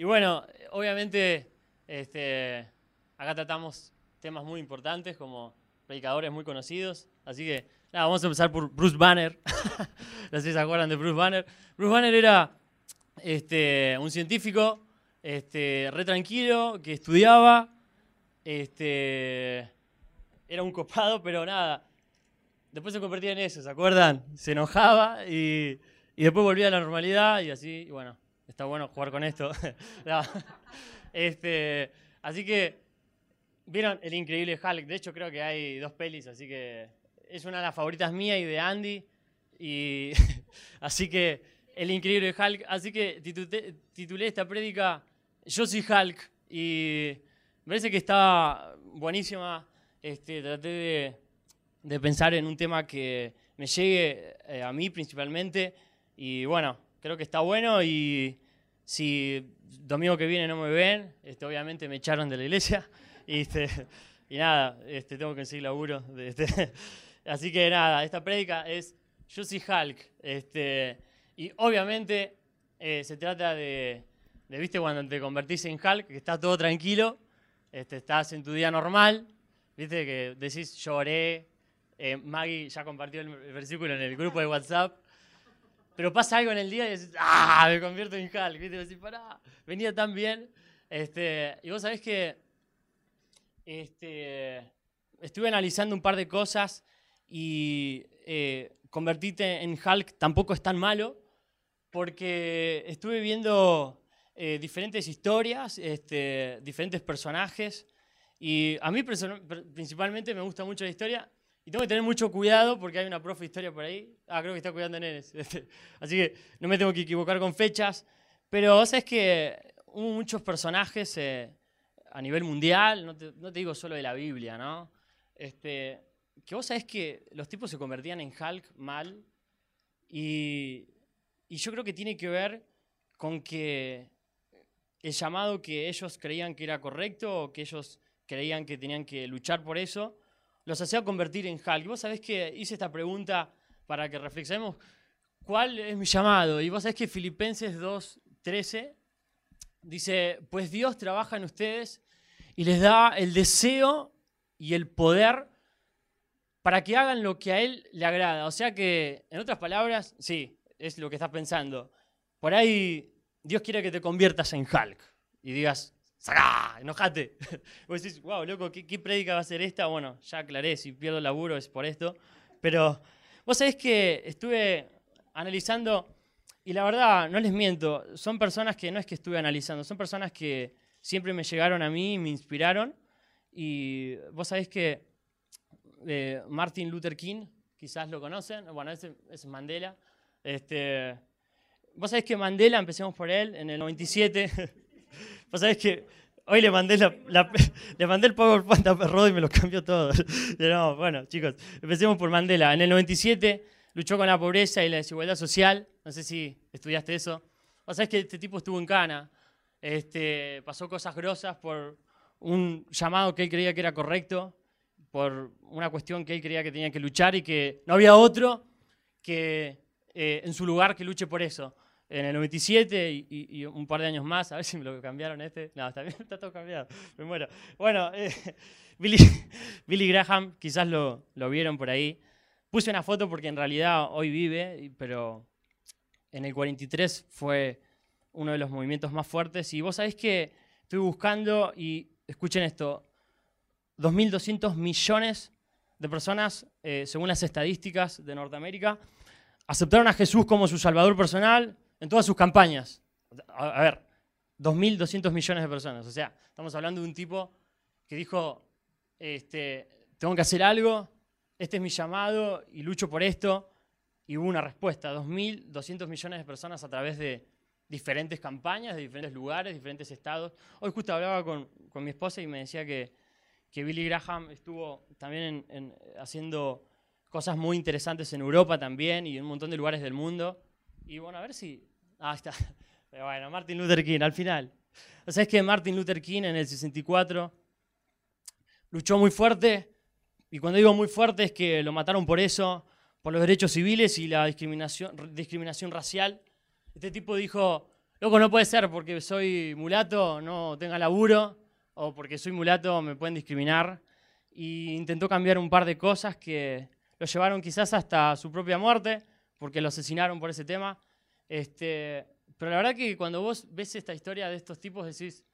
Y bueno, obviamente, este, acá tratamos temas muy importantes como predicadores muy conocidos. Así que, nada, vamos a empezar por Bruce Banner. no sé si se acuerdan de Bruce Banner. Bruce Banner era este, un científico este, re tranquilo, que estudiaba, este, era un copado, pero nada. Después se convertía en eso, ¿se acuerdan? Se enojaba y, y después volvía a la normalidad y así, y bueno, está bueno jugar con esto. este, así que, ¿vieron el increíble Hulk? De hecho, creo que hay dos pelis, así que es una de las favoritas mía y de Andy. Y así que, el increíble Hulk. Así que titulé esta prédica Yo soy Hulk. Y me parece que está buenísima. Este, traté de, de pensar en un tema que me llegue eh, a mí principalmente. Y bueno, creo que está bueno y si domingo que viene no me ven, este, obviamente me echaron de la iglesia y, este, y nada, este, tengo que conseguir laburo. Este, así que nada, esta prédica es Yo soy Hulk. Este, y obviamente eh, se trata de, de, viste, cuando te convertís en Hulk, que está todo tranquilo, este, estás en tu día normal, viste, que decís lloré, eh, Maggie ya compartió el versículo en el grupo de WhatsApp. Pero pasa algo en el día y decís, ¡ah! Me convierto en Hulk. ¿viste? Y decís, pará, venía tan bien. Este, y vos sabés que este, estuve analizando un par de cosas y eh, convertirte en Hulk tampoco es tan malo, porque estuve viendo eh, diferentes historias, este, diferentes personajes, y a mí principalmente me gusta mucho la historia, y tengo que tener mucho cuidado porque hay una profe de historia por ahí. Ah, creo que está cuidando nenes. Así que no me tengo que equivocar con fechas. Pero sabes que hubo muchos personajes eh, a nivel mundial, no te, no te, digo solo de la Biblia, ¿no? Este, que vos sabés que los tipos se convertían en Hulk mal. Y, y yo creo que tiene que ver con que el llamado que ellos creían que era correcto o que ellos creían que tenían que luchar por eso, los hacía convertir en Hulk. vos sabés que hice esta pregunta para que reflexionemos, ¿cuál es mi llamado? Y vos sabés que Filipenses 2.13 dice, pues Dios trabaja en ustedes y les da el deseo y el poder para que hagan lo que a Él le agrada. O sea que, en otras palabras, sí, es lo que estás pensando. Por ahí Dios quiere que te conviertas en Hulk y digas, ¡Sacá! ¡Enojate! Vos decís, wow, loco, ¿qué, ¿qué, prédica va a ser esta? Bueno, ya aclaré, si pierdo el laburo es por esto. Pero vos sabés que estuve analizando, y la verdad, no les miento, son personas que no es que estuve analizando, son personas que siempre me llegaron a mí me inspiraron. Y vos sabés que eh, Martin Luther King, quizás lo conocen, bueno, ese, es Mandela. Este, vos sabés que Mandela, empecemos por él, en el 97. Pues sabés que hoy le mandé, le mandé el PowerPoint a Perro y me lo cambió todo. No, bueno, chicos, empecemos por Mandela. En el 97 luchó con la pobreza y la desigualdad social. No sé si estudiaste eso. O sea, es que este tipo estuvo en Cana. Este, pasó cosas grosas por un llamado que él creía que era correcto, por una cuestión que él creía que tenía que luchar y que no había otro que eh, en su lugar que luche por eso en el 97 y, un par de años más, a ver si me lo cambiaron este. No, está bien, está todo cambiado, me muero. Bueno, eh, Billy, Graham, quizás lo, lo, vieron por ahí. Puse una foto porque en realidad hoy vive, pero en el 43 fue uno de los movimientos más fuertes. Y vos sabés que estoy buscando, y escuchen esto, 2.200 millones de personas, eh, según las estadísticas de Norteamérica, aceptaron a Jesús como su salvador personal en todas sus campañas. A, ver, 2.200 millones de personas. O sea, estamos hablando de un tipo que dijo, este, tengo que hacer algo, este es mi llamado y lucho por esto. Y hubo una respuesta, 2.200 millones de personas a través de diferentes campañas, de diferentes lugares, diferentes estados. Hoy justo hablaba con, mi esposa y me decía que, que Billy Graham estuvo también haciendo cosas muy interesantes en Europa también y en un montón de lugares del mundo. Y bueno, a ver si Ah, está. Pero bueno, Martin Luther King, al final. O sea, es que Martin Luther King en el 64 luchó muy fuerte, y cuando digo muy fuerte es que lo mataron por eso, por los derechos civiles y la discriminación, discriminación racial. Este tipo dijo, loco, no puede ser porque soy mulato, no tenga laburo, o porque soy mulato me pueden discriminar. Y intentó cambiar un par de cosas que lo llevaron quizás hasta su propia muerte, porque lo asesinaron por ese tema. Este, pero la verdad que cuando vos ves esta historia de estos tipos decís,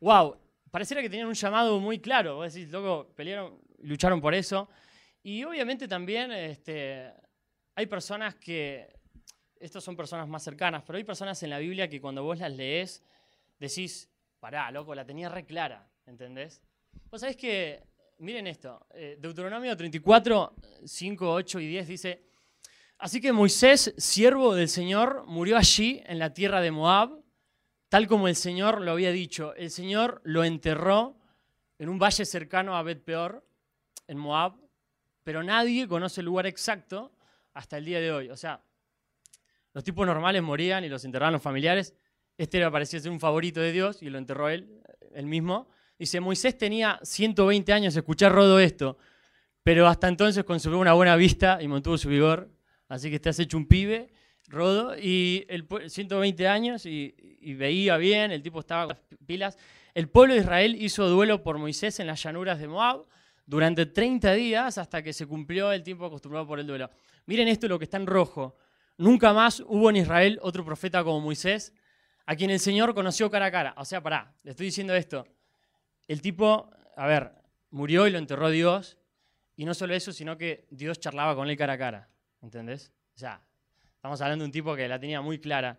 wow, pareciera que tenían un llamado muy claro. Vos decís, loco, pelearon, lucharon por eso. Y obviamente también este, hay personas que, estas son personas más cercanas, pero hay personas en la Biblia que cuando vos las lees decís, pará, loco, la tenía re clara, ¿entendés? Vos sabés que, miren esto, eh, Deuteronomio 34, 5, 8 y 10 dice, así que Moisés, siervo del Señor, murió allí en la tierra de Moab, tal como el Señor lo había dicho. El Señor lo enterró en un valle cercano a Bet Peor, en Moab, pero nadie conoce el lugar exacto hasta el día de hoy. O sea, los tipos normales morían y los enterraban los familiares. Este le parecía ser un favorito de Dios y lo enterró él, él mismo. Dice, Moisés tenía 120 años escuchar rodo esto, pero hasta entonces conservó una buena vista y mantuvo su vigor. Así que estás hecho un pibe, rodo, y el, 120 años y, y veía bien, el tipo estaba con las pilas. El pueblo de Israel hizo duelo por Moisés en las llanuras de Moab durante 30 días hasta que se cumplió el tiempo acostumbrado por el duelo. Miren esto lo que está en rojo. Nunca más hubo en Israel otro profeta como Moisés, a quien el Señor conoció cara a cara. O sea, pará, le estoy diciendo esto. El tipo, a ver, murió y lo enterró Dios. Y no solo eso, sino que Dios charlaba con él cara a cara. ¿Entendés? O sea, estamos hablando de un tipo que la tenía muy clara.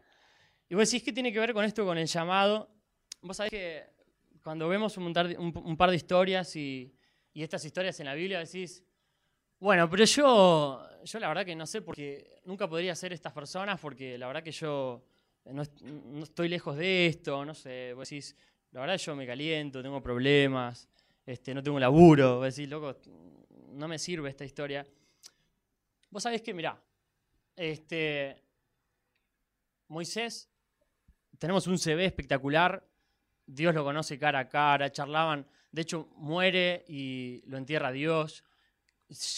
Y vos decís, ¿qué tiene que ver con esto, con el llamado? Vos sabés que cuando vemos un, par de historias y, y estas historias en la Biblia decís, bueno, pero yo, yo la verdad que no sé, porque nunca podría ser estas personas, porque la verdad que yo no, estoy lejos de esto, no sé, vos decís, la verdad yo me caliento, tengo problemas, este, no tengo laburo, vos decís, loco, no me sirve esta historia. Vos sabés que, mirá, este, Moisés, tenemos un CV espectacular, Dios lo conoce cara a cara, charlaban de hecho, muere y lo entierra Dios.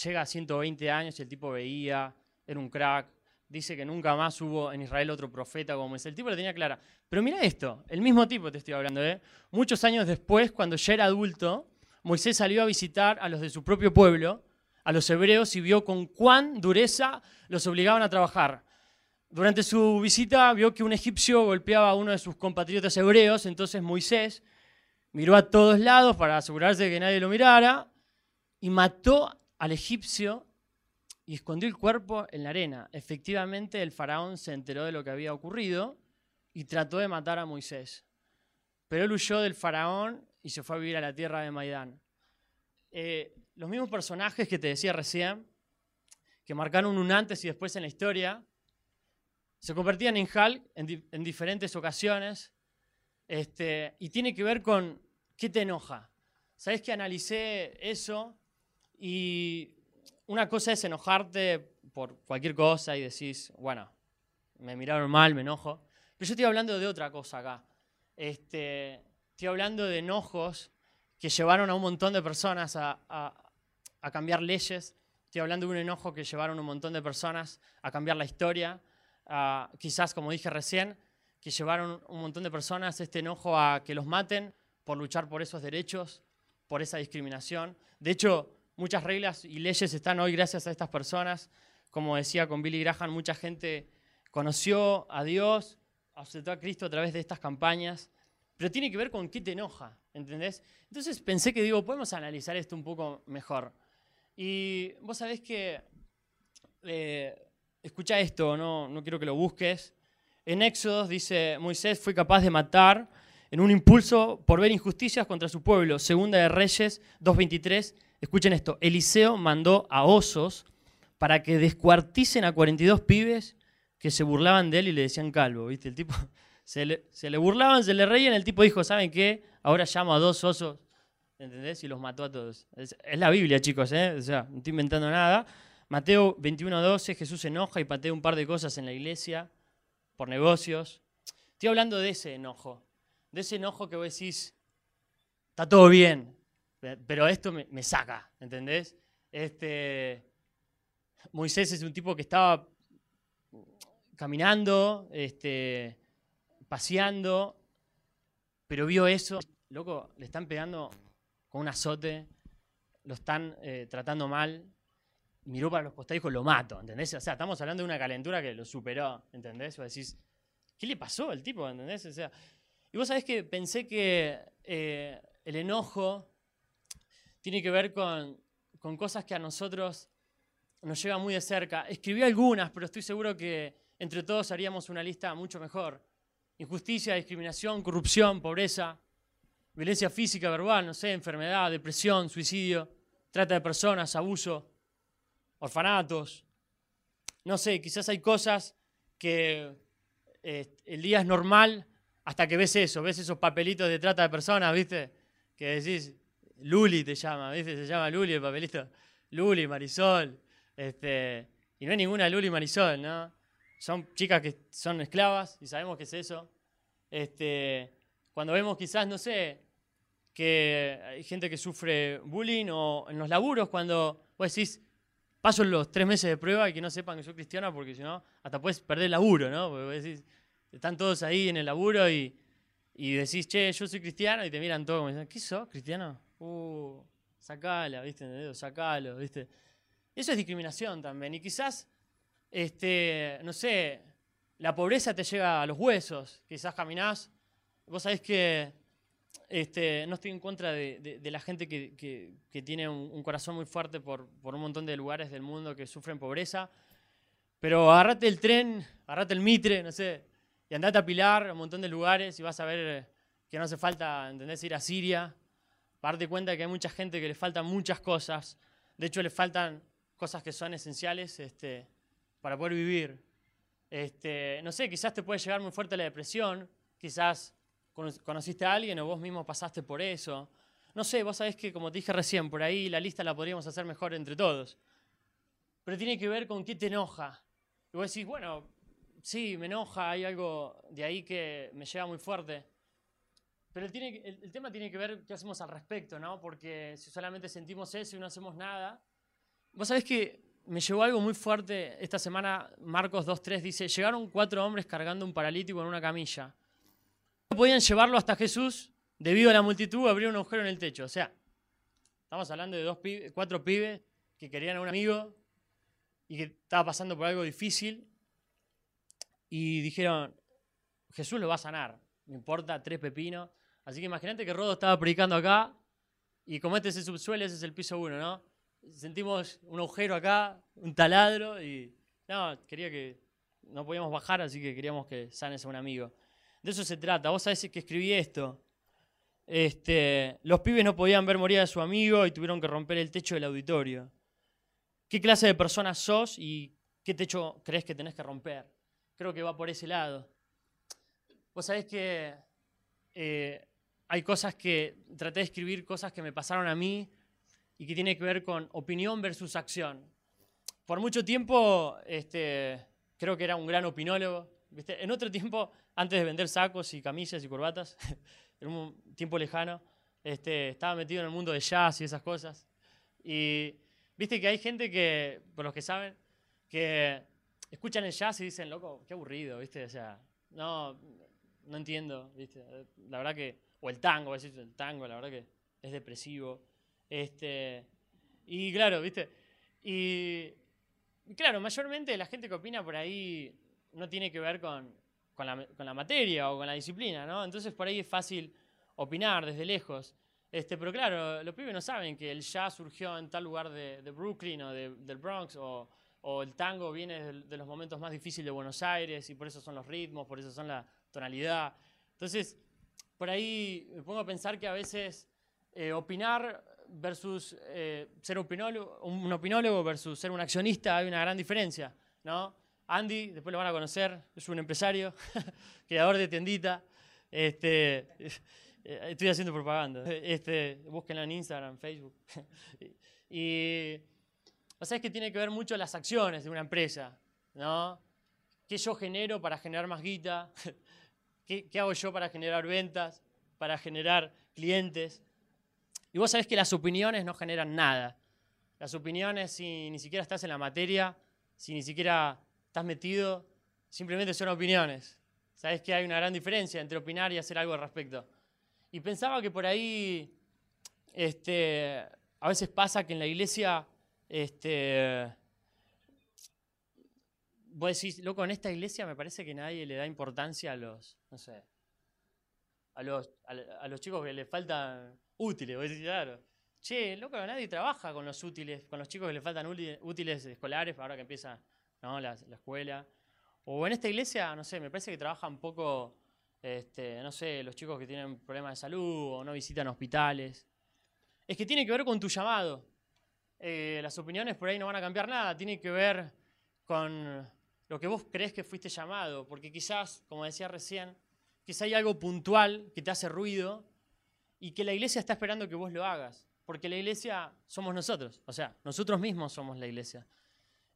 Llega a 120 años y el tipo veía, era un crack. Dice que nunca más hubo en Israel otro profeta como ese. El tipo lo tenía clara. Pero mira esto, el mismo tipo te estoy hablando, ¿eh? Muchos años después, cuando ya era adulto, Moisés salió a visitar a los de su propio pueblo, a los hebreos, y vio con cuán dureza los obligaban a trabajar. Durante su visita vio que un egipcio golpeaba a uno de sus compatriotas hebreos, entonces Moisés miró a todos lados para asegurarse de que nadie lo mirara y mató al egipcio y escondió el cuerpo en la arena. Efectivamente, el faraón se enteró de lo que había ocurrido y trató de matar a Moisés. Pero él huyó del faraón y se fue a vivir a la tierra de Maidán. Eh, los mismos personajes que te decía recién, que marcaron un antes y después en la historia, se convertían en Hulk en diferentes ocasiones este, y tiene que ver con qué te enoja. Sabes que analicé eso y una cosa es enojarte por cualquier cosa y decís, bueno, me miraron mal, me enojo. Pero yo estoy hablando de otra cosa acá. Este, estoy hablando de enojos que llevaron a un montón de personas a, a cambiar leyes. Estoy hablando de un enojo que llevaron a un montón de personas a cambiar la historia. quizás, como dije recién, que llevaron un montón de personas este enojo a que los maten por luchar por esos derechos, por esa discriminación. De hecho, muchas reglas y leyes están hoy gracias a estas personas. Como decía con Billy Graham, mucha gente conoció a Dios, aceptó a Cristo a través de estas campañas, pero tiene que ver con qué te enoja, ¿entendés? Entonces pensé que digo, podemos analizar esto un poco mejor. Y vos sabés que, eh, escucha esto, no, no quiero que lo busques, en Éxodo dice, Moisés fue capaz de matar en un impulso por ver injusticias contra su pueblo. Segunda de Reyes 2.23, escuchen esto, Eliseo mandó a osos para que descuarticen a 42 pibes que se burlaban de él y le decían calvo, ¿viste? El tipo, se le, burlaban, se le reían, el tipo dijo, ¿saben qué? Ahora llamo a dos osos, ¿entendés? Y los mató a todos. Es, la Biblia, chicos, ¿eh? O sea, no estoy inventando nada. Mateo 21.12, Jesús enoja y patea un par de cosas en la iglesia por negocios. Estoy hablando de ese enojo, de ese enojo que vos decís, está todo bien, pero esto me, saca, ¿entendés? Este, Moisés es un tipo que estaba caminando este, paseando, pero vio eso, loco, le están pegando con un azote, lo están eh, tratando mal, miró para los costados y dijo, lo mato, ¿entendés? O sea, estamos hablando de una calentura que lo superó, ¿entendés? O decís, ¿qué le pasó al tipo, ¿entendés? O sea, y vos sabés que pensé que eh, el enojo tiene que ver con, con cosas que a nosotros nos llegan muy de cerca. Escribí algunas, pero estoy seguro que entre todos haríamos una lista mucho mejor. Injusticia, discriminación, corrupción, pobreza, violencia física, verbal, no sé, enfermedad, depresión, suicidio, trata de personas, abuso, orfanatos. No sé, quizás hay cosas que eh, el día es normal hasta que ves eso, ves esos papelitos de trata de personas, ¿viste? Que decís, Luli te llama, ¿viste? Se llama Luli el papelito. Luli, Marisol. Este, y no hay ninguna Luli Marisol, ¿no? Son chicas que son esclavas y sabemos que es eso. Este, cuando vemos quizás, no sé, que hay gente que sufre bullying o en los laburos, cuando vos decís, paso los tres meses de prueba y que no sepan que soy cristiana porque si no, hasta puedes perder el laburo, ¿no? Porque vos decís, están todos ahí en el laburo y, y decís, che, yo soy cristiano y te miran todos como dicen, ¿qué sos, cristiano? Uh, sacala, ¿viste? Sacalo, ¿viste? Eso es discriminación también. Y quizás, este, no sé, la pobreza te llega a los huesos. Quizás caminás. Vos sabés que este, no estoy en contra de, la gente que, tiene un, corazón muy fuerte por, un montón de lugares del mundo que sufren pobreza. Pero agarrate el tren, agarrate el mitre, no sé, y andate a Pilar, a un montón de lugares, y vas a ver que no hace falta, ¿entendés? Ir a Siria. Para darte cuenta que hay mucha gente que le faltan muchas cosas. De hecho, le faltan cosas que son esenciales este, para poder vivir. Este, no sé, quizás te puede llegar muy fuerte la depresión, quizás conociste a alguien o vos mismo pasaste por eso. No sé, vos sabés que, como te dije recién, por ahí la lista la podríamos hacer mejor entre todos. Pero tiene que ver con qué te enoja. Y vos decís, bueno, sí, me enoja, hay algo de ahí que me llega muy fuerte. Pero el, tiene, el, tema tiene que ver qué hacemos al respecto, ¿no? Porque si solamente sentimos eso y no hacemos nada. Vos sabés que me llegó algo muy fuerte esta semana. Marcos 2.3 dice: Llegaron cuatro hombres cargando un paralítico en una camilla. No podían llevarlo hasta Jesús debido a la multitud, abrieron un agujero en el techo. O sea, estamos hablando de dos cuatro pibes que querían a un amigo y que estaba pasando por algo difícil. Y dijeron: Jesús lo va a sanar. No importa, tres pepinos. Así que imagínate que Rodo estaba predicando acá y como este es el subsuelo, ese es el piso uno, ¿no? Sentimos un agujero acá, un taladro y no, quería que no podíamos bajar, así que queríamos que sanes a un amigo. De eso se trata. Vos sabés que escribí esto. Este, los pibes no podían ver morir a su amigo y tuvieron que romper el techo del auditorio. ¿Qué clase de persona sos y qué techo crees que tenés que romper? Creo que va por ese lado. Vos sabés que eh, hay cosas que traté de escribir, cosas que me pasaron a mí y que tiene que ver con opinión versus acción. Por mucho tiempo, este, creo que era un gran opinólogo. En otro tiempo, antes de vender sacos y camisas y corbatas, en un tiempo lejano, este, estaba metido en el mundo de jazz y esas cosas. Y viste que hay gente que, por los que saben, que escuchan el jazz y dicen, loco, qué aburrido, ¿viste? O sea, no, no entiendo, ¿viste? La verdad que o el tango, decir, el tango, la verdad que es depresivo. Este, y claro, ¿viste? Y, claro, mayormente la gente que opina por ahí no tiene que ver con, con, la, materia o con la disciplina, ¿no? Entonces por ahí es fácil opinar desde lejos. Este, pero claro, los pibes no saben que el jazz surgió en tal lugar de, Brooklyn o del Bronx o, o, el tango viene de, de, los momentos más difíciles de Buenos Aires y por eso son los ritmos, por eso son la tonalidad. Entonces, por ahí me pongo a pensar que a veces eh, opinar versus eh, ser opinólogo, un opinólogo versus ser un accionista hay una gran diferencia, ¿no? Andy, después lo van a conocer, es un empresario, creador de tiendita. Este, eh, estoy haciendo propaganda. Este, en Instagram, Facebook. y, o sea, es que tiene que ver mucho las acciones de una empresa, ¿no? ¿Qué yo genero para generar más guita? ¿Qué, hago yo para generar ventas, para generar clientes? Y vos sabés que las opiniones no generan nada. Las opiniones, si ni siquiera estás en la materia, si ni siquiera estás metido, simplemente son opiniones. Sabes que hay una gran diferencia entre opinar y hacer algo al respecto. Y pensaba que por ahí, este, a veces pasa que en la iglesia, este, vos decís, loco, en esta iglesia me parece que nadie le da importancia a los, no sé, a los, a, los chicos que les faltan útiles. Vos decís, claro, che, loco, nadie trabaja con los útiles, con los chicos que les faltan útiles escolares, ahora que empieza ¿no? la, la escuela. O en esta iglesia, no sé, me parece que trabaja un poco, este, no sé, los chicos que tienen problemas de salud o no visitan hospitales. Es que tiene que ver con tu llamado. Eh, las opiniones por ahí no van a cambiar nada, tiene que ver con lo que vos crees que fuiste llamado, porque quizás, como decía recién, quizás hay algo puntual que te hace ruido y que la iglesia está esperando que vos lo hagas, porque la iglesia somos nosotros, o sea, nosotros mismos somos la iglesia.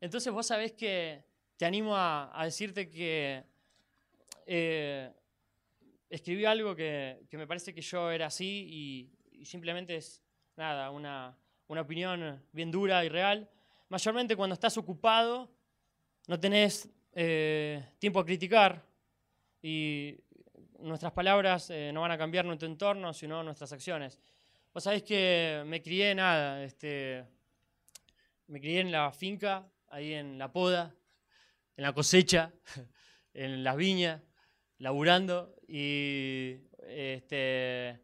Entonces vos sabés que te animo a, decirte que eh, escribí algo que, me parece que yo era así y, simplemente es, nada, una, una opinión bien dura y real. Mayormente cuando estás ocupado no tenés eh, tiempo a criticar y nuestras palabras eh, no van a cambiar nuestro entorno, sino nuestras acciones. Vos sabés que me crié nada, este, me crié en la finca, ahí en la poda, en la cosecha, en las viñas, laburando. Y este,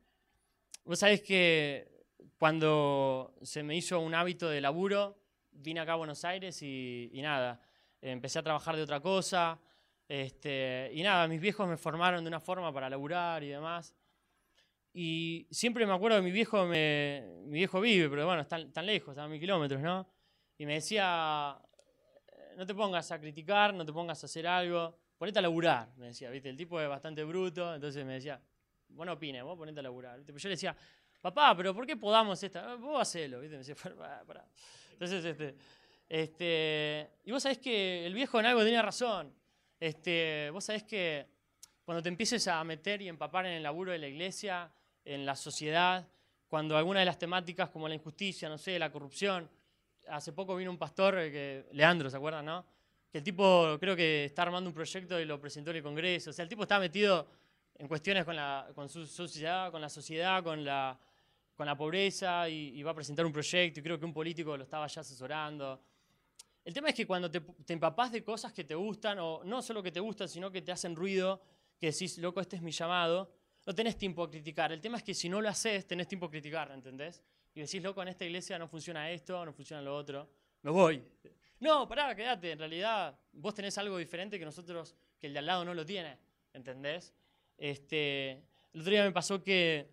vos sabés que cuando se me hizo un hábito de laburo, vine acá a Buenos Aires y nada, empecé a trabajar de otra cosa. Este, y nada, mis viejos me formaron de una forma para laburar y demás. Y siempre me acuerdo que mi viejo, me, mi viejo vive, pero bueno, está tan lejos, está a mil kilómetros, ¿no? Y me decía, no te pongas a criticar, no te pongas a hacer algo, ponete a laburar, me decía, ¿viste? El tipo es bastante bruto, entonces me decía, vos no opines, vos ponete a laburar. Pero yo le decía, papá, pero ¿por qué podamos esta? Vos hacelo, ¿viste? Me decía, pará, pará. Entonces, este, este, y vos sabés que el viejo en algo tenía razón. Este, vos sabés que cuando te empieces a meter y empapar en el laburo de la iglesia, en la sociedad, cuando alguna de las temáticas como la injusticia, no sé, la corrupción, hace poco vino un pastor, eh, que, Leandro, ¿se acuerdan, no? Que el tipo creo que está armando un proyecto y lo presentó en el Congreso. O sea, el tipo está metido en cuestiones con la, con su sociedad, con la sociedad, con la, con la pobreza y, va a presentar un proyecto y creo que un político lo estaba ya asesorando. El tema es que cuando te, te empapás de cosas que te gustan, o no solo que te gustan, sino que te hacen ruido, que decís, loco, este es mi llamado, no tenés tiempo a criticar. El tema es que si no lo haces, tenés tiempo a criticar, ¿entendés? Y decís, loco, en esta iglesia no funciona esto, no funciona lo otro, me voy. No, pará, quédate. En realidad, vos tenés algo diferente que nosotros, que el de al lado no lo tiene, ¿entendés? Este, el otro día me pasó que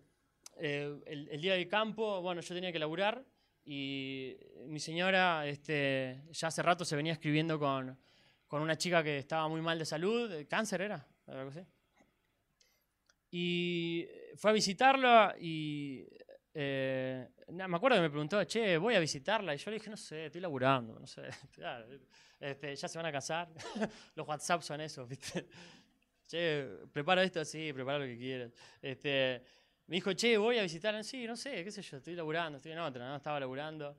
eh, el, el, día del campo, bueno, yo tenía que laburar y mi señora este, ya hace rato se venía escribiendo con, con una chica que estaba muy mal de salud, cáncer era, algo así. Y fue a visitarla y eh, me acuerdo que me preguntó, che, voy a visitarla. Y yo le dije, no sé, estoy laburando, no sé. Este, ya se van a casar. Los WhatsApp son eso, ¿viste? Che, prepara esto así, prepara lo que quieras. Este, me dijo, che, voy a visitar. Sí, no sé, qué sé yo, estoy laburando, estoy en otra, ¿no? Estaba laburando.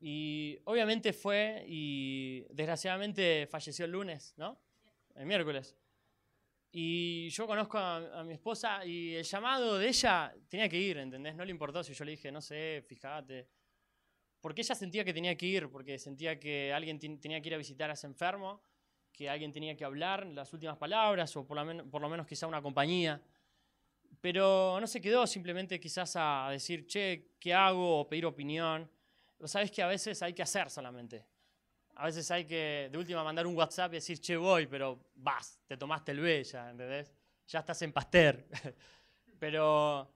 Y obviamente fue y desgraciadamente falleció el lunes, ¿no? El miércoles. Y yo conozco a, mi esposa y el llamado de ella tenía que ir, ¿entendés? No le importó si yo le dije, no sé, fíjate. Porque ella sentía que tenía que ir, porque sentía que alguien tenía que ir a visitar a ese enfermo, que alguien tenía que hablar las últimas palabras, o por lo, menos quizá una compañía. Pero no se quedó simplemente quizás a decir, che, ¿qué hago? o pedir opinión. Sabes que a veces hay que hacer solamente. A veces hay que, de última, mandar un WhatsApp y decir, che, voy, pero vas, te tomaste el B ya, ¿entendés? Ya estás en Pasteur. pero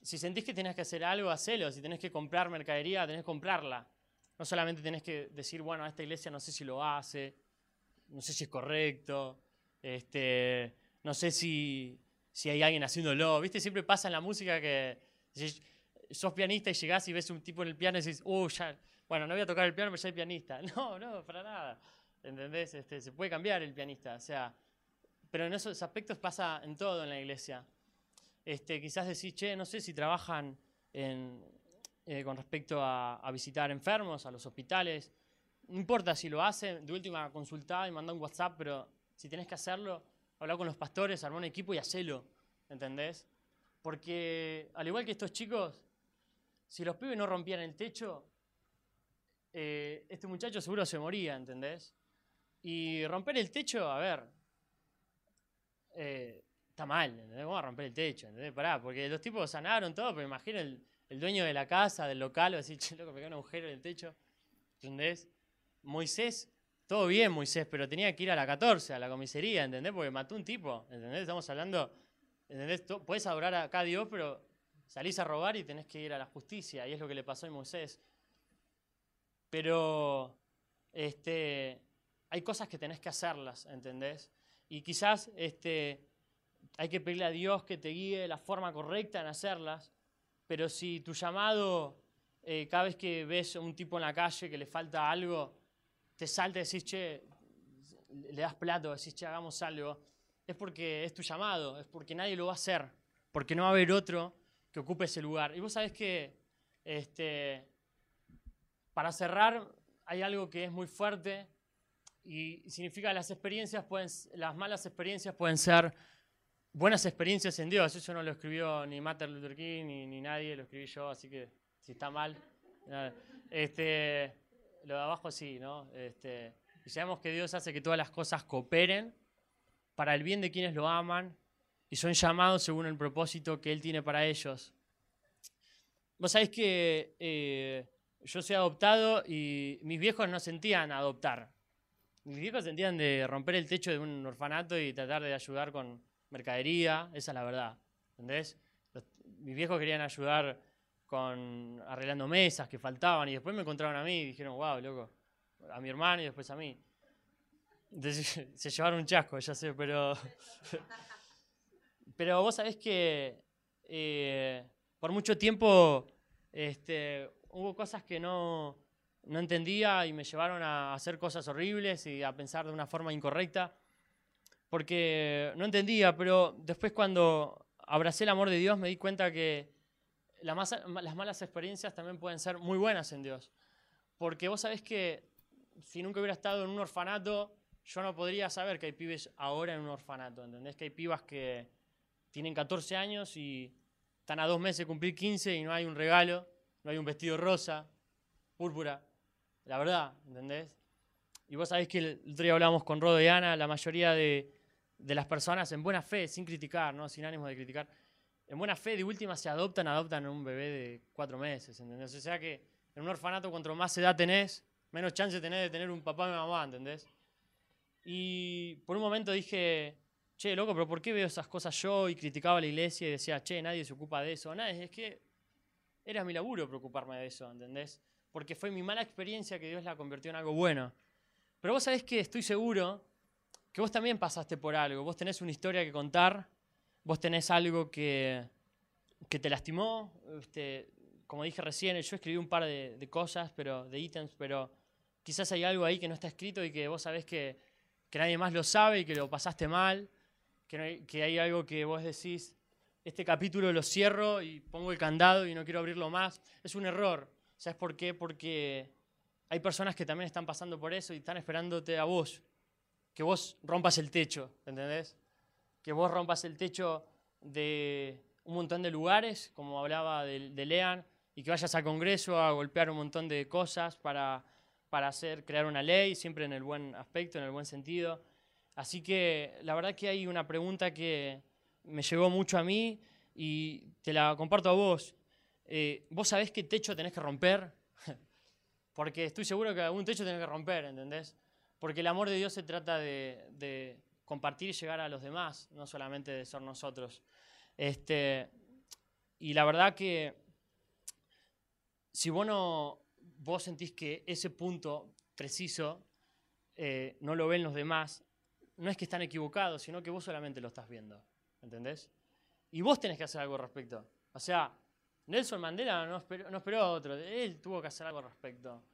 si sentís que tenés que hacer algo, hacelo. Si tenés que comprar mercadería, tenés que comprarla. No solamente tenés que decir, bueno, a esta iglesia no sé si lo hace, no sé si es correcto, este, no sé si, si hay alguien haciéndolo. ¿Viste? Siempre pasa en la música que sos pianista y llegás y ves un tipo en el piano y dices, uh, ya, bueno, no voy a tocar el piano, ya hay pianista. No, no, para nada. ¿Entendés? Este, se puede cambiar el pianista. O sea, pero en esos aspectos pasa en todo en la iglesia. Este, quizás decís, che, no sé si trabajan eh, con respecto a, visitar enfermos, a los hospitales. No importa si lo hacen, de última consulta y manda un WhatsApp, pero si tenés que hacerlo, habla con los pastores, armá un equipo y hacelo, ¿entendés? Porque al igual que estos chicos, si los pibes no rompían el techo, eh, este muchacho seguro se moría, ¿entendés? Y romper el techo, a ver, eh, está mal, ¿entendés? Vamos a romper el techo, ¿entendés? Pará, porque los tipos sanaron todo, pero imagina el, dueño de la casa, del local, va a decir, che, loco, me un agujero en el techo, ¿entendés? Moisés, todo bien Moisés, pero tenía que ir a la 14, a la comisaría, ¿entendés? Porque mató un tipo, ¿entendés? Estamos hablando, ¿entendés? Puedes adorar acá a Dios, pero salís a robar y tenés que ir a la justicia, y es lo que le pasó a Moisés. Pero este, hay cosas que tenés que hacerlas, ¿entendés? Y quizás este, hay que pedirle a Dios que te guíe la forma correcta en hacerlas, pero si tu llamado, eh, cada vez que ves a un tipo en la calle que le falta algo, te salta y decís, le das plato, decís, che, hagamos algo, es porque es tu llamado, es porque nadie lo va a hacer, porque no va a haber otro que ocupe ese lugar. Y vos sabés que, este, para cerrar, hay algo que es muy fuerte y significa las experiencias pueden, las malas experiencias pueden ser buenas experiencias en Dios. Eso no lo escribió ni Martin Luther King ni, ni nadie, lo escribí yo, así que si está mal. Este, lo de abajo sí, ¿no? Este, y sabemos que Dios hace que todas las cosas cooperen para el bien de quienes lo aman y son llamados según el propósito que Él tiene para ellos. Vos sabés que eh, yo soy adoptado y mis viejos no sentían adoptar. Mis viejos sentían de romper el techo de un orfanato y tratar de ayudar con mercadería, esa es la verdad. ¿Entendés? mis viejos querían ayudar con arreglando mesas que faltaban y después me encontraron a mí y dijeron, wow, loco, a mi hermano y después a mí. se llevaron un chasco, ya sé, pero... pero vos sabés que eh, por mucho tiempo este, hubo cosas que no, no entendía y me llevaron a hacer cosas horribles y a pensar de una forma incorrecta, porque no entendía, pero después cuando abracé el amor de Dios me di cuenta que las malas experiencias también pueden ser muy buenas en Dios. Porque vos sabés que si nunca hubiera estado en un orfanato, yo no podría saber que hay pibes ahora en un orfanato. ¿Entendés? Que hay pibas que tienen 14 años y están a dos meses de cumplir 15 y no hay un regalo, no hay un vestido rosa, púrpura. La verdad, ¿entendés? Y vos sabés que el otro día hablábamos con Rodo y Ana, la mayoría de, de las personas en buena fe, sin criticar, ¿no? sin ánimo de criticar, en buena fe, de última se adoptan, adoptan un bebé de cuatro meses, ¿entendés? O sea que en un orfanato, cuanto más edad tenés, menos chance tenés de tener un papá y una mamá, ¿entendés? Y por un momento dije, che, loco, pero ¿por qué veo esas cosas yo? Y criticaba a la iglesia y decía, che, nadie se ocupa de eso. Nada, es que era mi laburo preocuparme de eso, ¿entendés? Porque fue mi mala experiencia que Dios la convirtió en algo bueno. Pero vos sabés que estoy seguro que vos también pasaste por algo, vos tenés una historia que contar vos tenés algo que, que te lastimó, este, como dije recién, yo escribí un par de, cosas, pero, de ítems, pero quizás hay algo ahí que no está escrito y que vos sabés que, que nadie más lo sabe y que lo pasaste mal, que, que hay algo que vos decís, este capítulo lo cierro y pongo el candado y no quiero abrirlo más. Es un error. ¿Sabes por qué? Porque hay personas que también están pasando por eso y están esperándote a vos, que vos rompas el techo, ¿entendés? que vos rompas el techo de un montón de lugares, como hablaba de, Lean, y que vayas al Congreso a golpear un montón de cosas para, para hacer, crear una ley, siempre en el buen aspecto, en el buen sentido. Así que la verdad que hay una pregunta que me llegó mucho a mí y te la comparto a vos. Eh, ¿Vos sabés qué techo tenés que romper? Porque estoy seguro que algún techo tenés que romper, ¿entendés? Porque el amor de Dios se trata de compartir y llegar a los demás, no solamente de ser nosotros. Este, y la verdad que si vos, vos sentís que ese punto preciso eh, no lo ven los demás, no es que están equivocados, sino que vos solamente lo estás viendo. ¿Entendés? Y vos tenés que hacer algo al respecto. O sea, Nelson Mandela no esperó, a otro, él tuvo que hacer algo al respecto.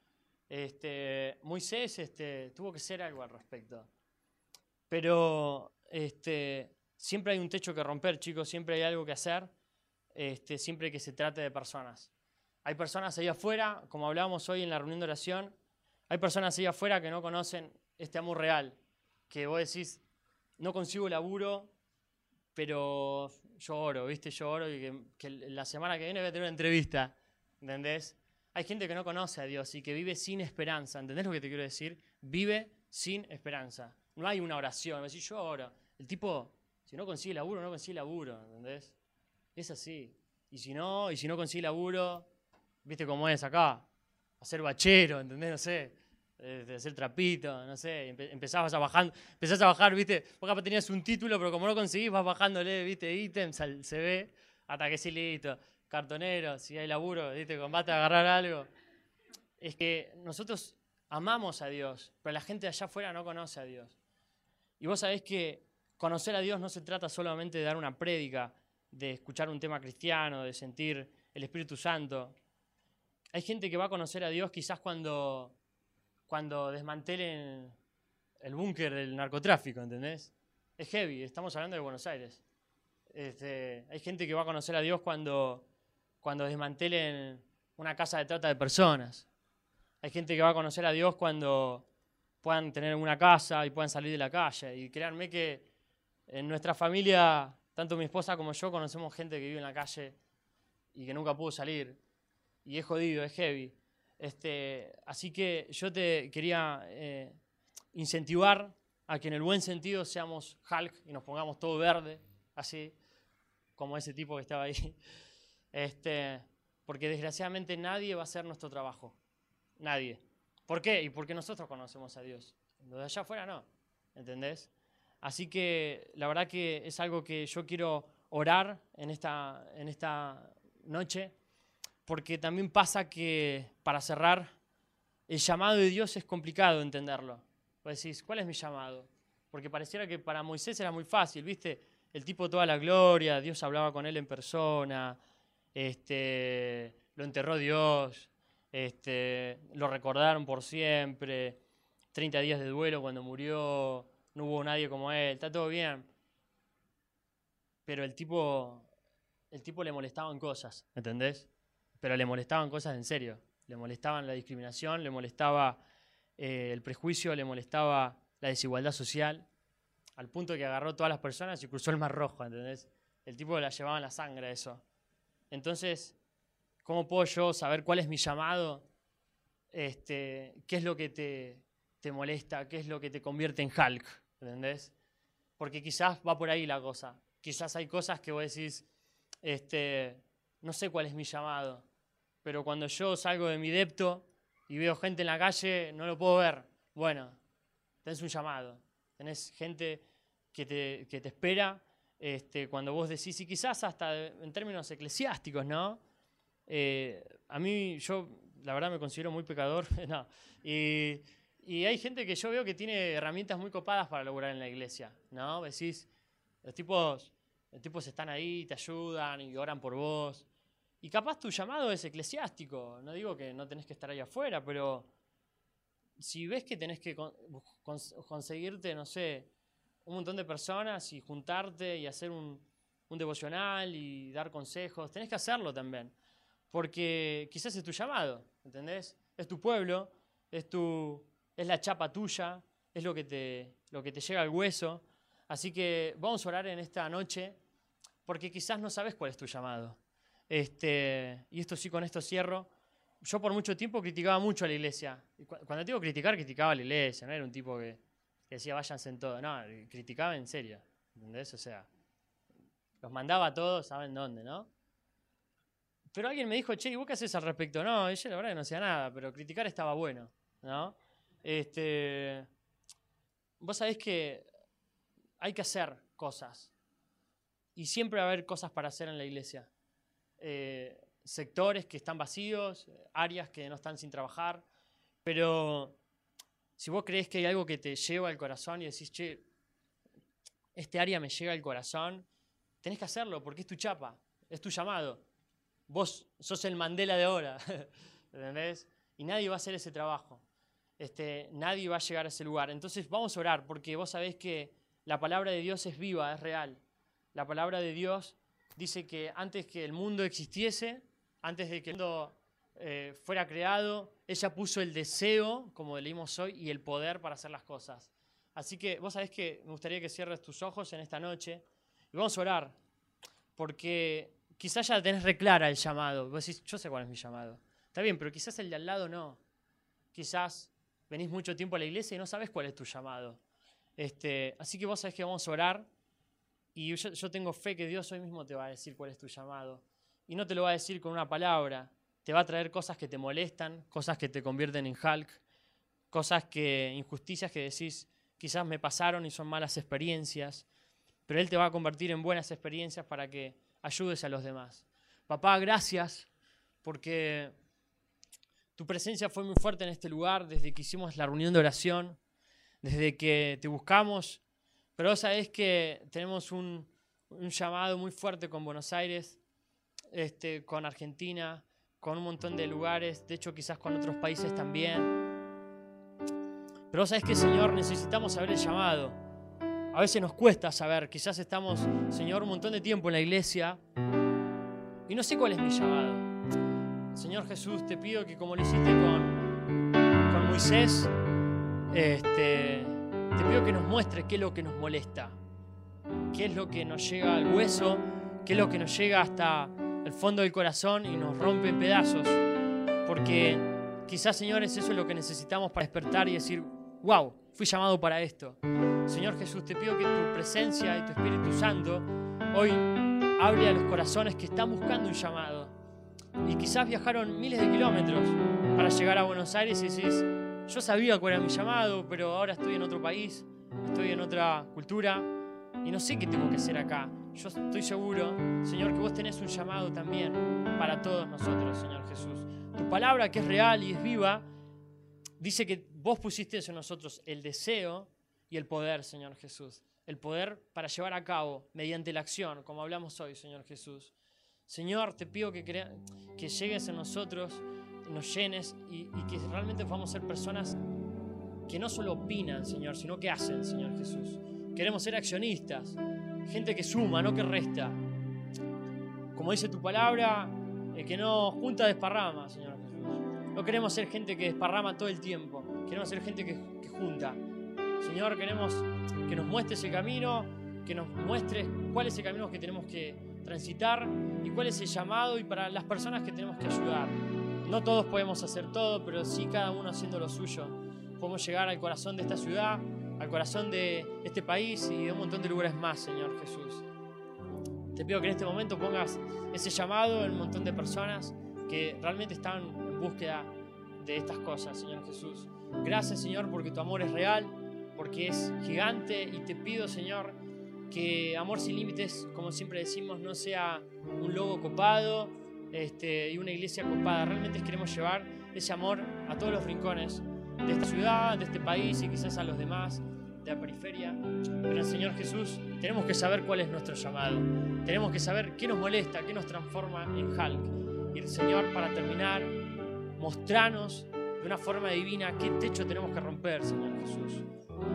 Este, Moisés este, tuvo que hacer algo al respecto. Pero este, siempre hay un techo que romper, chicos, siempre hay algo que hacer, este, siempre que se trate de personas. Hay personas ahí afuera, como hablábamos hoy en la reunión de oración, hay personas ahí afuera que no conocen este amor real, que vos decís, no consigo laburo, pero yo oro, ¿viste? Yo oro y que, la semana que viene voy a tener una entrevista, ¿entendés? Hay gente que no conoce a Dios y que vive sin esperanza, ¿entendés lo que te quiero decir? Vive sin esperanza. No hay una oración, me decís yo oro. El tipo, si no consigue laburo, no consigue laburo, ¿entendés? Es así. Y si no, y si no consigue laburo, ¿viste cómo es acá? Hacer bachero, ¿entendés? No sé de hacer trapito, no sé, empezabas a bajar, empezás a bajar, viste, vos capaz tenías un título, pero como no conseguís, vas bajándole, viste, ítems se ve, hasta que sí, listo, cartonero, si hay laburo, viste, combate a agarrar algo. Es que nosotros amamos a Dios, pero la gente de allá afuera no conoce a Dios. Y vos sabés que conocer a Dios no se trata solamente de dar una prédica, de escuchar un tema cristiano, de sentir el Espíritu Santo. Hay gente que va a conocer a Dios quizás cuando cuando desmantelen el búnker del narcotráfico, ¿entendés? Es heavy, estamos hablando de Buenos Aires. Este, hay gente que va a conocer a Dios cuando, cuando desmantelen una casa de trata de personas. Hay gente que va a conocer a Dios cuando puedan tener una casa y puedan salir de la calle. Y créanme que en nuestra familia, tanto mi esposa como yo, conocemos gente que vive en la calle y que nunca pudo salir. Y es jodido, es heavy. Este, así que yo te quería eh, incentivar a que en el buen sentido seamos Hulk y nos pongamos todo verde, así como ese tipo que estaba ahí. Este, porque desgraciadamente nadie va a hacer nuestro trabajo. Nadie. ¿Por qué? Y porque nosotros conocemos a Dios. Lo de allá afuera no. ¿Entendés? Así que la verdad que es algo que yo quiero orar en esta, en esta noche porque también pasa que, para cerrar, el llamado de Dios es complicado entenderlo. Vos decís, ¿cuál es mi llamado? Porque pareciera que para Moisés era muy fácil, ¿viste? El tipo toda la gloria, Dios hablaba con él en persona, este, lo enterró Dios, este, lo recordaron por siempre, 30 días de duelo cuando murió, no hubo nadie como él, está todo bien. Pero el tipo, el tipo le molestaban cosas, ¿entendés? Pero le molestaban cosas en serio. Le molestaban la discriminación, le molestaba eh, el prejuicio, le molestaba la desigualdad social, al punto que agarró todas las personas y cruzó el Mar Rojo, ¿entendés? El tipo la llevaba en la sangre eso. Entonces, ¿cómo puedo yo saber cuál es mi llamado? Este, ¿Qué es lo que te, te molesta? ¿Qué es lo que te convierte en Hulk? ¿Entendés? Porque quizás va por ahí la cosa. Quizás hay cosas que vos decís, este, no sé cuál es mi llamado pero cuando yo salgo de mi depto y veo gente en la calle, no lo puedo ver. Bueno, tenés un llamado, tenés gente que te, que te espera este, cuando vos decís, y quizás hasta en términos eclesiásticos, ¿no? Eh, a mí, yo la verdad me considero muy pecador, no. y, y, hay gente que yo veo que tiene herramientas muy copadas para lograr en la iglesia, ¿no? Decís, los tipos, los tipos están ahí, te ayudan y oran por vos. Y capaz tu llamado es eclesiástico. No digo que no tenés que estar ahí afuera, pero si ves que tenés que conseguirte, no sé, un montón de personas y juntarte y hacer un, devocional y dar consejos, tenés que hacerlo también. Porque quizás es tu llamado, ¿entendés? Es tu pueblo, es, tu, es la chapa tuya, es lo que, te, lo que te llega al hueso. Así que vamos a orar en esta noche porque quizás no sabes cuál es tu llamado. Este, y esto sí, con esto cierro. Yo por mucho tiempo criticaba mucho a la iglesia. Cuando digo criticar, criticaba a la iglesia, no era un tipo que, decía váyanse en todo. No, criticaba en serio. ¿Entendés? O sea, los mandaba a todos, saben dónde, ¿no? Pero alguien me dijo, che, ¿y vos qué haces al respecto? No, ella la verdad que no hacía nada, pero criticar estaba bueno, ¿no? Este, vos sabés que hay que hacer cosas. Y siempre va a haber cosas para hacer en la iglesia. Eh, sectores que están vacíos, áreas que no están sin trabajar, pero si vos crees que hay algo que te lleva al corazón y decís, che, este área me llega al corazón, tenés que hacerlo porque es tu chapa, es tu llamado. Vos sos el Mandela de ahora, ¿entendés? Y nadie va a hacer ese trabajo. Este, nadie va a llegar a ese lugar. Entonces vamos a orar porque vos sabés que la palabra de Dios es viva, es real. La palabra de Dios dice que antes que el mundo existiese, antes de que el mundo eh, fuera creado, ella puso el deseo, como leímos hoy, y el poder para hacer las cosas. Así que vos sabés que me gustaría que cierres tus ojos en esta noche y vamos a orar, porque quizás ya tenés reclara el llamado. Vos decís, yo sé cuál es mi llamado. Está bien, pero quizás el de al lado no. Quizás venís mucho tiempo a la iglesia y no sabes cuál es tu llamado. Este, así que vos sabés que vamos a orar y yo, tengo fe que Dios hoy mismo te va a decir cuál es tu llamado. Y no te lo va a decir con una palabra, te va a traer cosas que te molestan, cosas que te convierten en Hulk, cosas que, injusticias que decís, quizás me pasaron y son malas experiencias, pero Él te va a convertir en buenas experiencias para que ayudes a los demás. Papá, gracias porque tu presencia fue muy fuerte en este lugar desde que hicimos la reunión de oración, desde que te buscamos, pero sabes que tenemos un, llamado muy fuerte con Buenos Aires, este, con Argentina, con un montón de lugares, de hecho quizás con otros países también. Pero sabes que, Señor, necesitamos saber el llamado. A veces nos cuesta saber, quizás estamos, Señor, un montón de tiempo en la iglesia y no sé cuál es mi llamado. Señor Jesús, te pido que como lo hiciste con, con Moisés, este, te pido que nos muestres qué es lo que nos molesta, qué es lo que nos llega al hueso, qué es lo que nos llega hasta el fondo del corazón y nos rompe en pedazos. Porque quizás, señores, eso es lo que necesitamos para despertar y decir, wow, fui llamado para esto. Señor Jesús, te pido que tu presencia y tu Espíritu Santo hoy hable a los corazones que están buscando un llamado. Y quizás viajaron miles de kilómetros para llegar a Buenos Aires y decís, yo sabía cuál era mi llamado, pero ahora estoy en otro país, estoy en otra cultura y no sé qué tengo que hacer acá. Yo estoy seguro, Señor, que vos tenés un llamado también para todos nosotros, Señor Jesús. Tu palabra que es real y es viva, dice que vos pusiste en nosotros el deseo y el poder, Señor Jesús. El poder para llevar a cabo mediante la acción, como hablamos hoy, Señor Jesús. Señor, te pido que, que llegues a nosotros, nos llenes y, y que realmente podamos ser personas que no solo opinan, Señor, sino que hacen, Señor Jesús. Queremos ser accionistas, gente que suma, no que resta. Como dice tu palabra, el que no junta desparrama, Señor Jesús. No queremos ser gente que desparrama todo el tiempo, queremos ser gente que, que junta. Señor, queremos que nos muestres el camino, que nos muestres cuál es el camino que tenemos que transitar y cuál es el llamado y para las personas que tenemos que ayudar. No todos podemos hacer todo, pero sí cada uno haciendo lo suyo. Podemos llegar al corazón de esta ciudad, al corazón de este país y de un montón de lugares más, Señor Jesús. Te pido que en este momento pongas ese llamado en un montón de personas que realmente están en búsqueda de estas cosas, Señor Jesús. Gracias, Señor, porque tu amor es real, porque es gigante y te pido, Señor, que Amor sin Límites, como siempre decimos, no sea un logo copado este, y una iglesia copada. Realmente queremos llevar ese amor a todos los rincones de esta ciudad, de este país y quizás a los demás de la periferia. Pero Señor Jesús, tenemos que saber cuál es nuestro llamado. Tenemos que saber qué nos molesta, qué nos transforma en Hulk. Y el Señor, para terminar, mostrarnos de una forma divina qué techo tenemos que romper, Señor Jesús.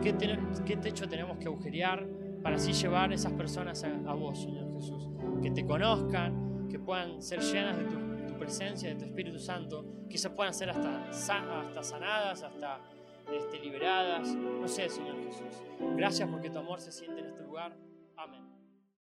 Qué, techo tenemos que agujerear para así llevar a esas personas a, vos, Señor Jesús. Que te conozcan, que puedan ser llenas de tu, presencia, de tu Espíritu Santo. Quizás puedan ser hasta, hasta sanadas, hasta este, liberadas. No sé, Señor Jesús. Gracias porque tu amor se siente en este lugar. Amén.